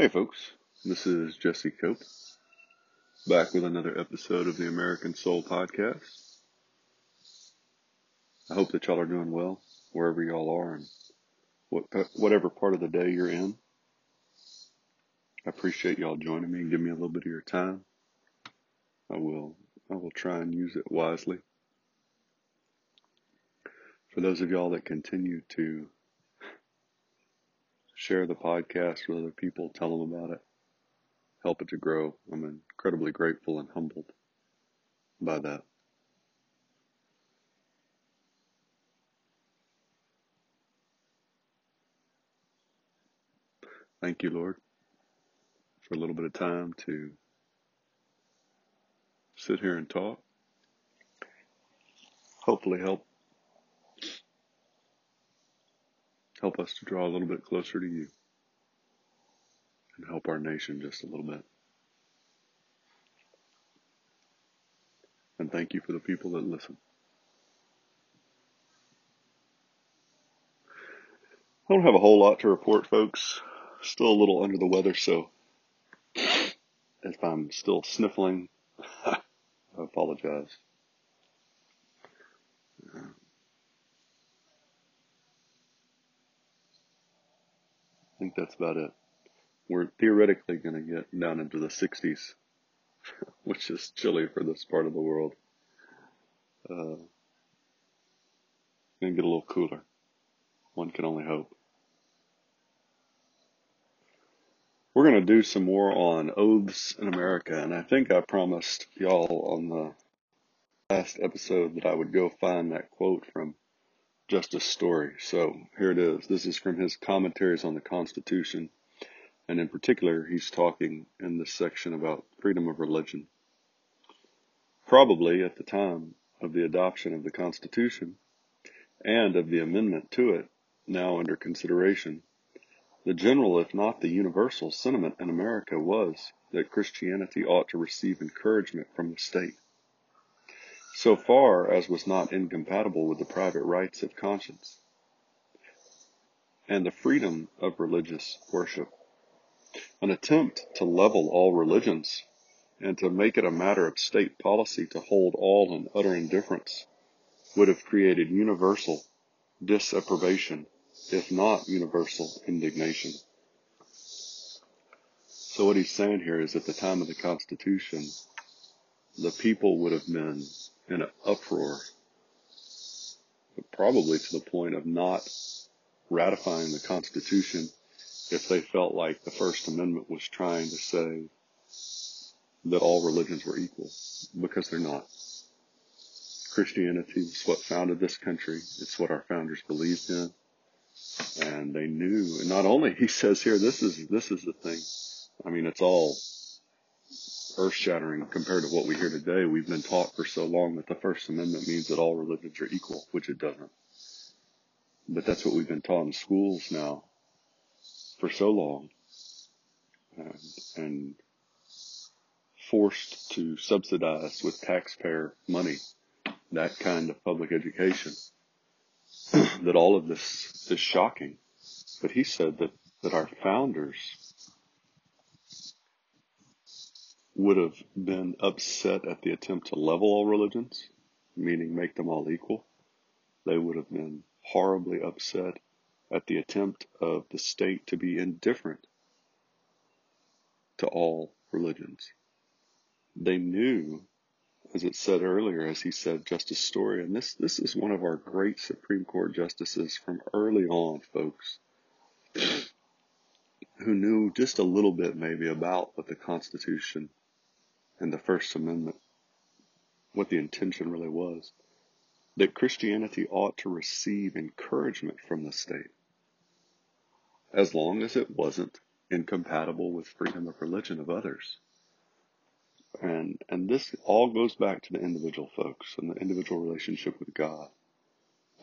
Hey folks, this is Jesse Cope, back with another episode of the American Soul Podcast. I hope that y'all are doing well wherever y'all are and what, uh, whatever part of the day you're in. I appreciate y'all joining me and give me a little bit of your time. I will I will try and use it wisely. For those of y'all that continue to share the podcast with other people, tell them about it, help it to grow. I'm incredibly grateful and humbled by that. Thank you, Lord, for a little bit of time to sit here and talk. Hopefully help help us to draw a little bit closer to you and help our nation just a little bit. And thank you for the people that listen. I don't have a whole lot to report, folks. Still a little under the weather, so if I'm still sniffling, I apologize. That's about it. We're theoretically going to get down into the 60s, which is chilly for this part of the world. Uh, and get a little cooler. One can only hope. We're going to do some more on oaths in America, and I think I promised y'all on the last episode that I would go find that quote from Justice Story. So here it is. This is from his commentaries on the Constitution, and in particular, he's talking in this section about freedom of religion. Probably at the time of the adoption of the Constitution and of the amendment to it, now under consideration, the general, if not the universal, sentiment in America was that Christianity ought to receive encouragement from the state, so far as was not incompatible with the private rights of conscience and the freedom of religious worship. An attempt to level all religions and to make it a matter of state policy to hold all in utter indifference would have created universal disapprobation if not universal indignation. So what he's saying here is at the time of the Constitution, the people would have been in an uproar, probably to the point of not ratifying the Constitution if they felt like the First Amendment was trying to say that all religions were equal, because they're not. Christianity is what founded this country. It's what our founders believed in and they knew. And not only he says here, this is this is the thing. I mean, it's all earth shattering compared to what we hear today. We've been taught for so long that the First Amendment means that all religions are equal, which it doesn't. But that's what we've been taught in schools now for so long, and, and forced to subsidize with taxpayer money that kind of public education. that all of this is shocking. But he said that, that our founders would have been upset at the attempt to level all religions, meaning make them all equal. They would have been horribly upset at the attempt of the state to be indifferent to all religions. They knew as it said earlier, as he said, Justice Story, and this this is one of our great Supreme Court justices from early on, folks, who knew just a little bit maybe about what the Constitution and the First Amendment, what the intention really was, that Christianity ought to receive encouragement from the state, as long as it wasn't incompatible with freedom of religion of others. And, and this all goes back to the individual folks and the individual relationship with God.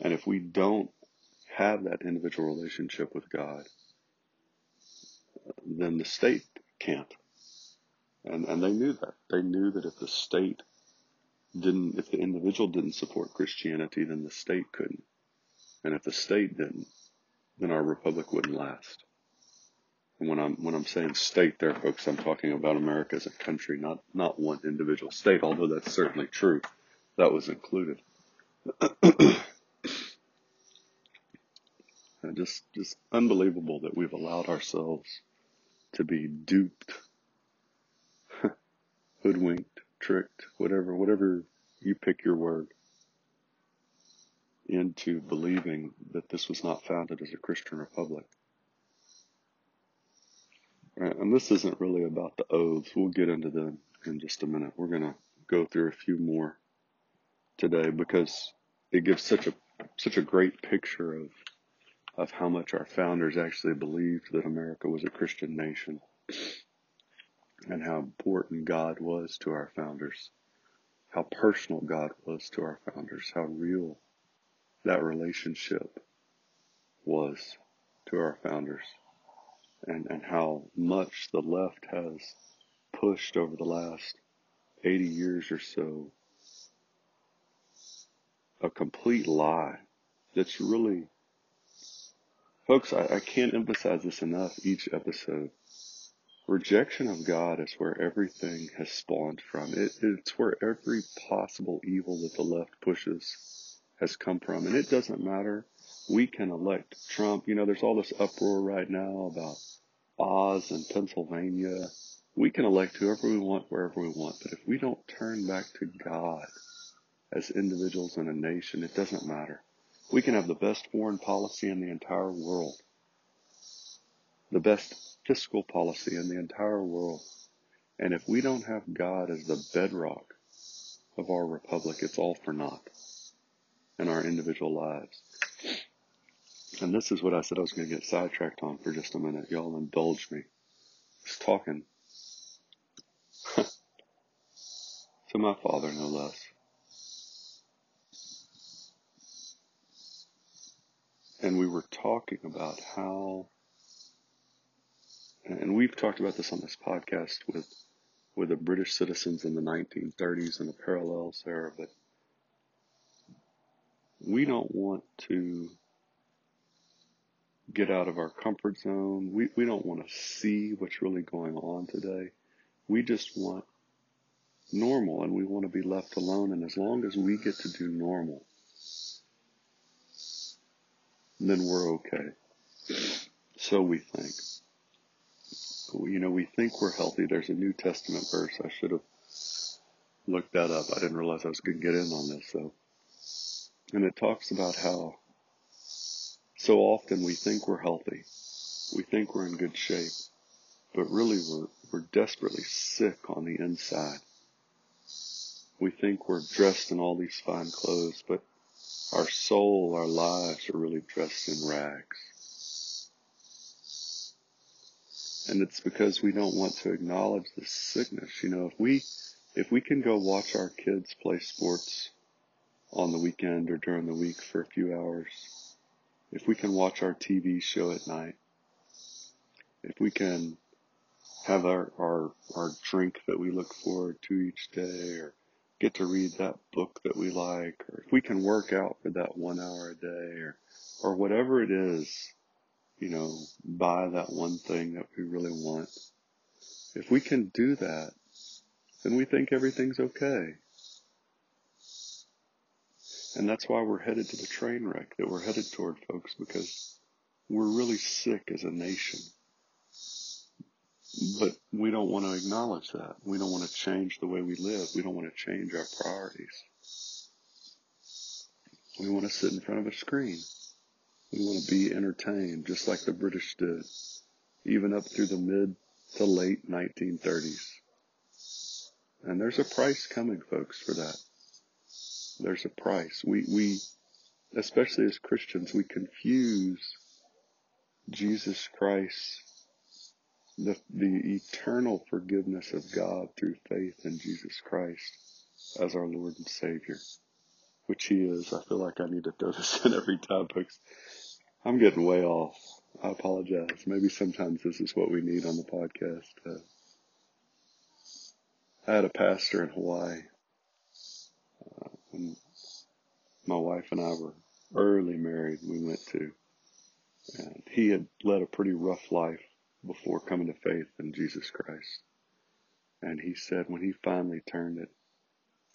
And if we don't have that individual relationship with God, then the state can't. And, and they knew that. They knew that if the state didn't, if the individual didn't support Christianity, then the state couldn't. And if the state didn't, then our republic wouldn't last. And when I'm when I'm saying state there, folks, I'm talking about America as a country, not not one individual state, although that's certainly true. That was included. just just unbelievable that we've allowed ourselves to be duped, hoodwinked, tricked, whatever whatever you pick your word into believing that this was not founded as a Christian republic. Right, and this isn't really about the oaths. We'll get into them in just a minute. We're going to go through a few more today because it gives such a such a great picture of of how much our founders actually believed that America was a Christian nation and how important God was to our founders, how personal God was to our founders, how real that relationship was to our founders and, and how much the left has pushed over the last 80 years or so a complete lie that's really, folks, I, I can't emphasize this enough each episode. Rejection of God is where everything has spawned from. It, it's where every possible evil that the left pushes has come from. And it doesn't matter. We can elect Trump. You know, there's all this uproar right now about Oz and Pennsylvania. We can elect whoever we want, wherever we want. But if we don't turn back to God as individuals and a nation, it doesn't matter. We can have the best foreign policy in the entire world, the best fiscal policy in the entire world. And if we don't have God as the bedrock of our republic, it's all for naught in our individual lives. And this is what I said I was going to get sidetracked on for just a minute. Y'all indulge me. Just talking to my father, no less. And we were talking about how, and we've talked about this on this podcast with, with the British citizens in the 1930s and the parallels there, but we don't want to get out of our comfort zone. We, we don't want to see what's really going on today. We just want normal and we want to be left alone. And as long as we get to do normal, then we're okay. So we think. You know, we think we're healthy. There's a New Testament verse. I should have looked that up. I didn't realize I was going to get in on this, so. And it talks about how so often we think we're healthy. We think we're in good shape, but really we're, we're desperately sick on the inside. We think we're dressed in all these fine clothes, but our soul, our lives are really dressed in rags. And it's because we don't want to acknowledge the sickness. You know, if we, if we can go watch our kids play sports on the weekend or during the week for a few hours, if we can watch our TV show at night, if we can have our, our, our drink that we look forward to each day or get to read that book that we like or if we can work out for that one hour a day or, or whatever it is, you know, buy that one thing that we really want. If we can do that, then we think everything's okay. And that's why we're headed to the train wreck that we're headed toward, folks, because we're really sick as a nation. But we don't want to acknowledge that. We don't want to change the way we live. We don't want to change our priorities. We want to sit in front of a screen. We want to be entertained just like the British did, even up through the mid to late 1930s. And there's a price coming, folks, for that. There's a price. We, we, especially as Christians, we confuse Jesus Christ, the, the eternal forgiveness of God through faith in Jesus Christ as our Lord and Savior, which He is. I feel like I need to throw this in every time, folks. I'm getting way off. I apologize. Maybe sometimes this is what we need on the podcast. Uh, I had a pastor in Hawaii when my wife and I were early married, we went to. And he had led a pretty rough life before coming to faith in Jesus Christ. And he said when he finally turned it,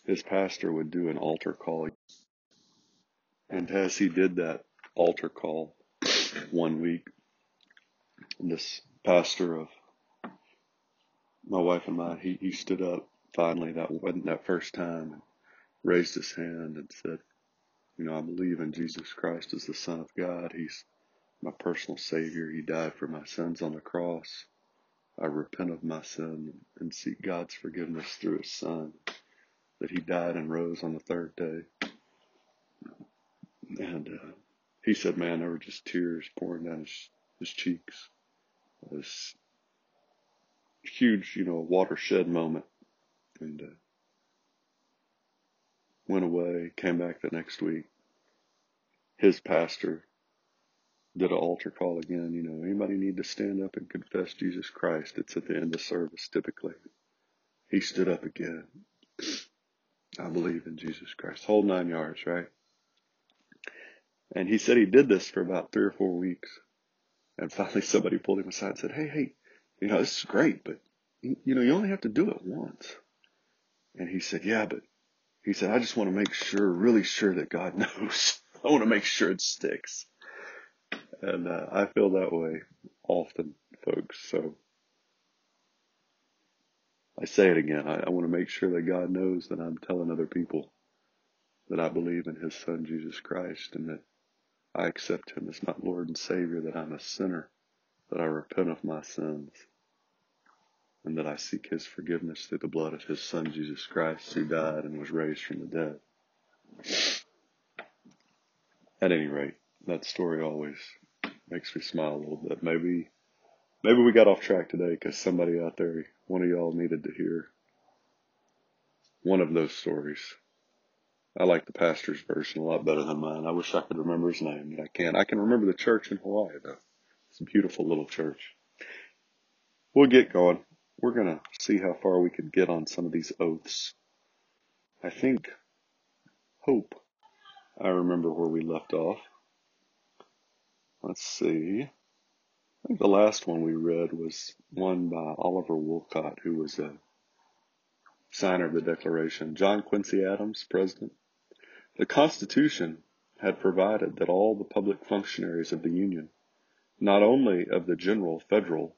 his pastor would do an altar call. And as he did that altar call one week, this pastor of my wife and mine, he, he stood up finally that wasn't that first time and raised his hand and said, you know, I believe in Jesus Christ as the Son of God. He's my personal Savior. He died for my sins on the cross. I repent of my sin and seek God's forgiveness through His Son, that He died and rose on the third day. And uh, he said, man, there were just tears pouring down his, his cheeks. This huge, you know, watershed moment. And uh, went away, came back the next week. His pastor did an altar call again. You know, anybody need to stand up and confess Jesus Christ? It's at the end of service typically. He stood up again. I believe in Jesus Christ. Whole nine yards, right? And he said he did this for about three or four weeks. And finally somebody pulled him aside and said, Hey, hey, you know, this is great, but you know, you only have to do it once. And he said, yeah, but he said, I just want to make sure, really sure that God knows. I want to make sure it sticks. And uh, I feel that way often, folks. So I say it again. I, I want to make sure that God knows that I'm telling other people that I believe in His Son, Jesus Christ, and that I accept Him as my Lord and Savior, that I'm a sinner, that I repent of my sins, and that I seek His forgiveness through the blood of His Son, Jesus Christ, who died and was raised from the dead. At any rate, that story always makes me smile a little bit. Maybe, maybe we got off track today because somebody out there, one of y'all needed to hear one of those stories. I like the pastor's version a lot better than mine. I wish I could remember his name, but I can't. I can remember the church in Hawaii though. It's a beautiful little church. We'll get going. We're going to see how far we can get on some of these oaths. I think hope. I remember where we left off. Let's see. I think the last one we read was one by Oliver Wolcott, who was a signer of the Declaration. John Quincy Adams, President. The Constitution had provided that all the public functionaries of the Union, not only of the general federal,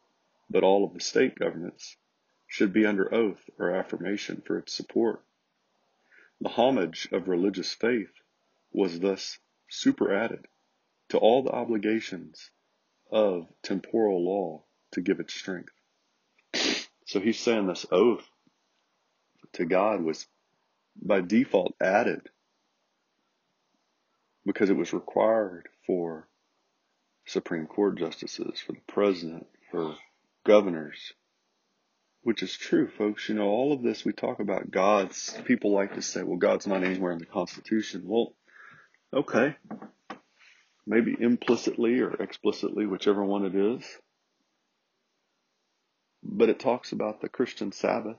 but all of the state governments, should be under oath or affirmation for its support. The homage of religious faith was thus superadded to all the obligations of temporal law to give it strength. So he's saying this oath to God was by default added because it was required for Supreme Court justices, for the president, for governors, which is true, folks. You know, all of this we talk about God's, people like to say, well, God's not anywhere in the Constitution. Well, okay maybe implicitly or explicitly, whichever one it is. But it talks about the Christian Sabbath,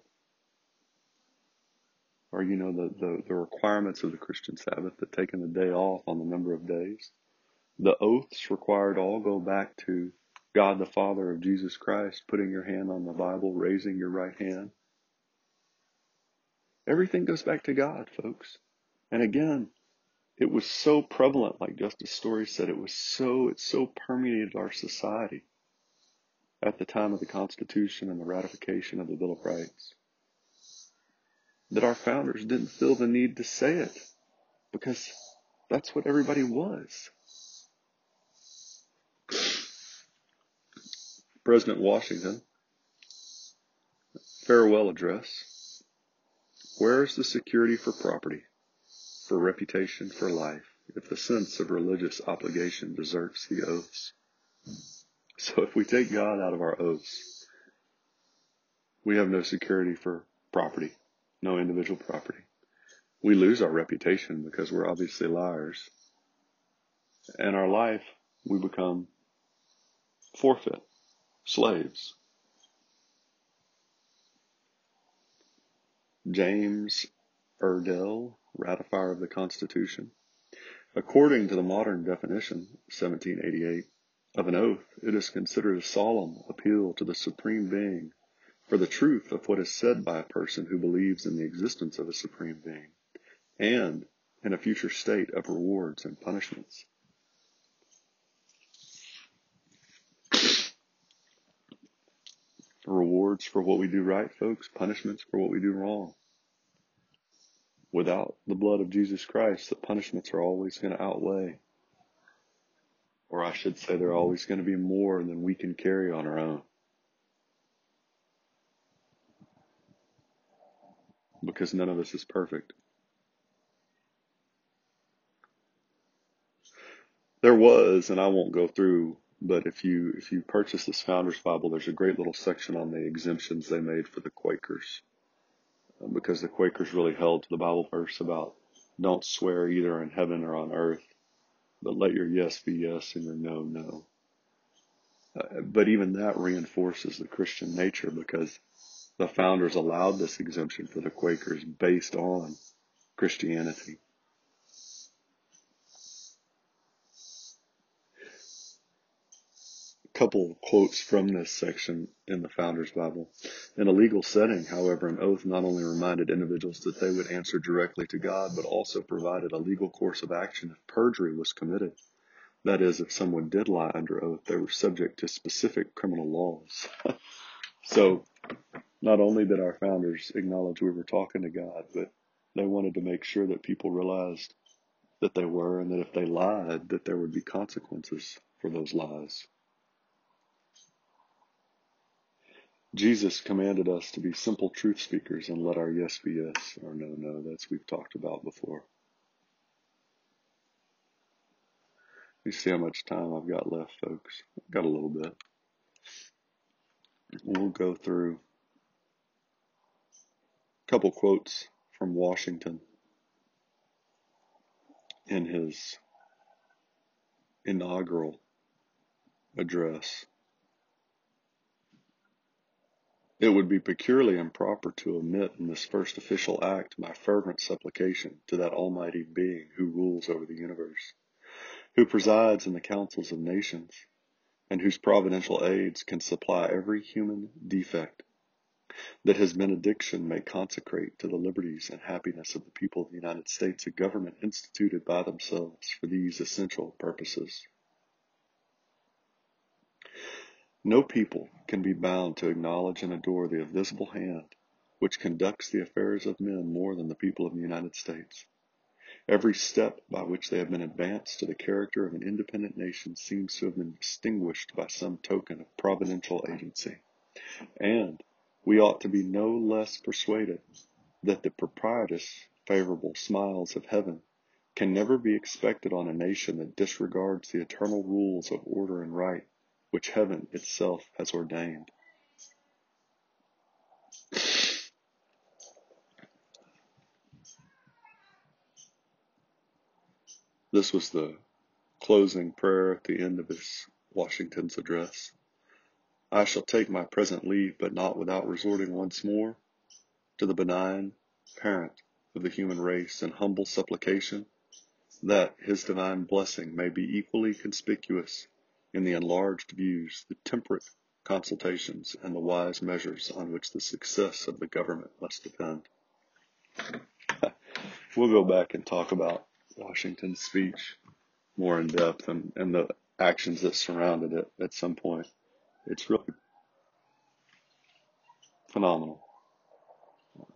or you know the, the, the requirements of the Christian Sabbath, the taking the day off on the number of days. The oaths required all go back to God the Father of Jesus Christ, putting your hand on the Bible, raising your right hand. Everything goes back to God, folks. And again, it was so prevalent, like Justice Story said, it was so, it so permeated our society at the time of the Constitution and the ratification of the Bill of Rights that our founders didn't feel the need to say it because that's what everybody was. President Washington, farewell address. Where is the security for property? For reputation, for life, if the sense of religious obligation deserts the oaths. So if we take God out of our oaths, we have no security for property, no individual property. We lose our reputation because we're obviously liars. And our life, we become forfeit, slaves. James Iredell ratifier of the Constitution. According to the modern definition, 1788, of an oath, it is considered a solemn appeal to the Supreme Being for the truth of what is said by a person who believes in the existence of a Supreme Being and in a future state of rewards and punishments. Rewards for what we do right, folks, punishments for what we do wrong. Without the blood of Jesus Christ, the punishments are always going to outweigh or I should say they're always going to be more than we can carry on our own. Because none of us is perfect. There was, and I won't go through, but if you if you purchase this Founders Bible, there's a great little section on the exemptions they made for the Quakers, because the Quakers really held to the Bible verse about don't swear either in heaven or on earth but let your yes be yes and your no, no. Uh, but even that reinforces the Christian nature because the founders allowed this exemption for the Quakers based on Christianity. Couple quotes from this section in the Founders Bible. In a legal setting, however, an oath not only reminded individuals that they would answer directly to God, but also provided a legal course of action if perjury was committed. That is, if someone did lie under oath, they were subject to specific criminal laws. so, not only did our founders acknowledge we were talking to God, but they wanted to make sure that people realized that they were and that if they lied, that there would be consequences for those lies. Jesus commanded us to be simple truth speakers and let our yes be yes, or no, no. That's we've talked about before. You see how much time I've got left, folks. I've got a little bit. We'll go through a couple quotes from Washington in his inaugural address. It would be peculiarly improper to omit in this first official act my fervent supplication to that Almighty Being who rules over the universe, who presides in the councils of nations, and whose providential aids can supply every human defect, that his benediction may consecrate to the liberties and happiness of the people of the United States a government instituted by themselves for these essential purposes. No people can be bound to acknowledge and adore the invisible hand which conducts the affairs of men more than the people of the United States. Every step by which they have been advanced to the character of an independent nation seems to have been distinguished by some token of providential agency. And we ought to be no less persuaded that the propitious, favorable smiles of heaven can never be expected on a nation that disregards the eternal rules of order and right which heaven itself has ordained. This was the closing prayer at the end of his Washington's address. I shall take my present leave, but not without resorting once more to the benign parent of the human race in humble supplication that his divine blessing may be equally conspicuous in the enlarged views, the temperate consultations, and the wise measures on which the success of the government must depend. we'll go back and talk about Washington's speech more in depth and, and the actions that surrounded it at some point. It's really phenomenal.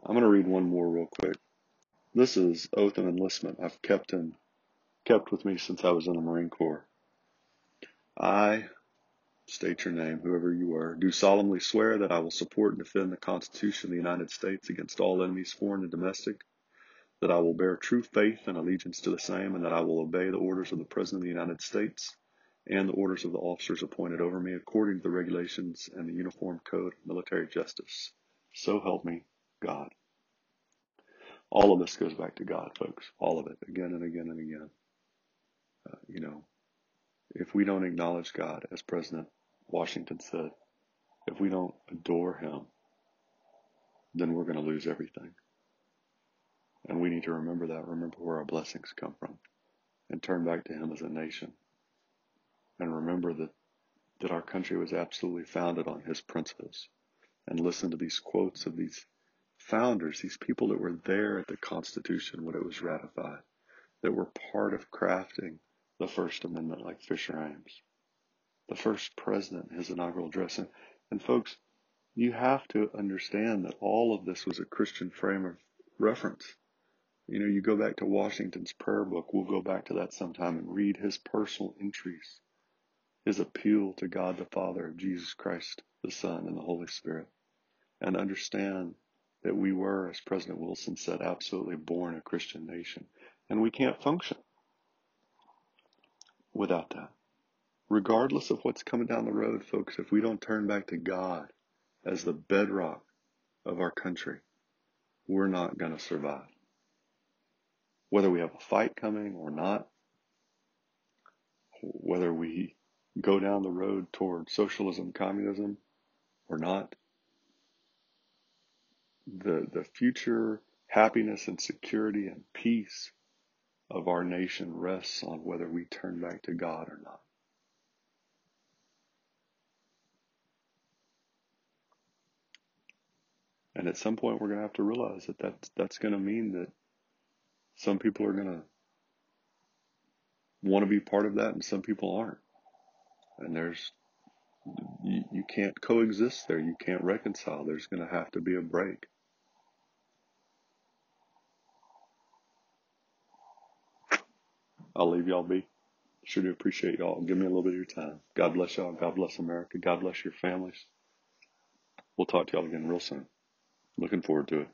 I'm going to read one more real quick. This is oath of enlistment I've kept in kept with me since I was in the Marine Corps. I, state your name, whoever you are, do solemnly swear that I will support and defend the Constitution of the United States against all enemies, foreign and domestic, that I will bear true faith and allegiance to the same, and that I will obey the orders of the President of the United States and the orders of the officers appointed over me according to the regulations and the Uniform Code of Military Justice. So help me God. All of this goes back to God, folks. All of it, again and again and again. Uh, you know, if we don't acknowledge God, as President Washington said, if we don't adore Him, then we're going to lose everything. And we need to remember that, remember where our blessings come from, and turn back to Him as a nation. And remember that that our country was absolutely founded on his principles. And listen to these quotes of these founders, these people that were there at the Constitution when it was ratified, that were part of crafting the First Amendment, like Fisher Ames, the first president, his inaugural address. And, and folks, you have to understand that all of this was a Christian frame of reference. You know, you go back to Washington's prayer book, we'll go back to that sometime and read his personal entries, his appeal to God the Father, of Jesus Christ the Son, and the Holy Spirit, and understand that we were, as President Wilson said, absolutely born a Christian nation. And we can't function without that. Regardless of what's coming down the road, folks, if we don't turn back to God as the bedrock of our country, we're not going to survive. Whether we have a fight coming or not, whether we go down the road toward socialism, communism or not, the, the future happiness and security and peace of our nation rests on whether we turn back to God or not. And at some point, we're going to have to realize that that's, that's going to mean that some people are going to want to be part of that and some people aren't. And there's, you, you can't coexist there. You can't reconcile. There's going to have to be a break. I'll leave y'all be. Sure do appreciate y'all. Give me a little bit of your time. God bless y'all. God bless America. God bless your families. We'll talk to y'all again real soon. Looking forward to it.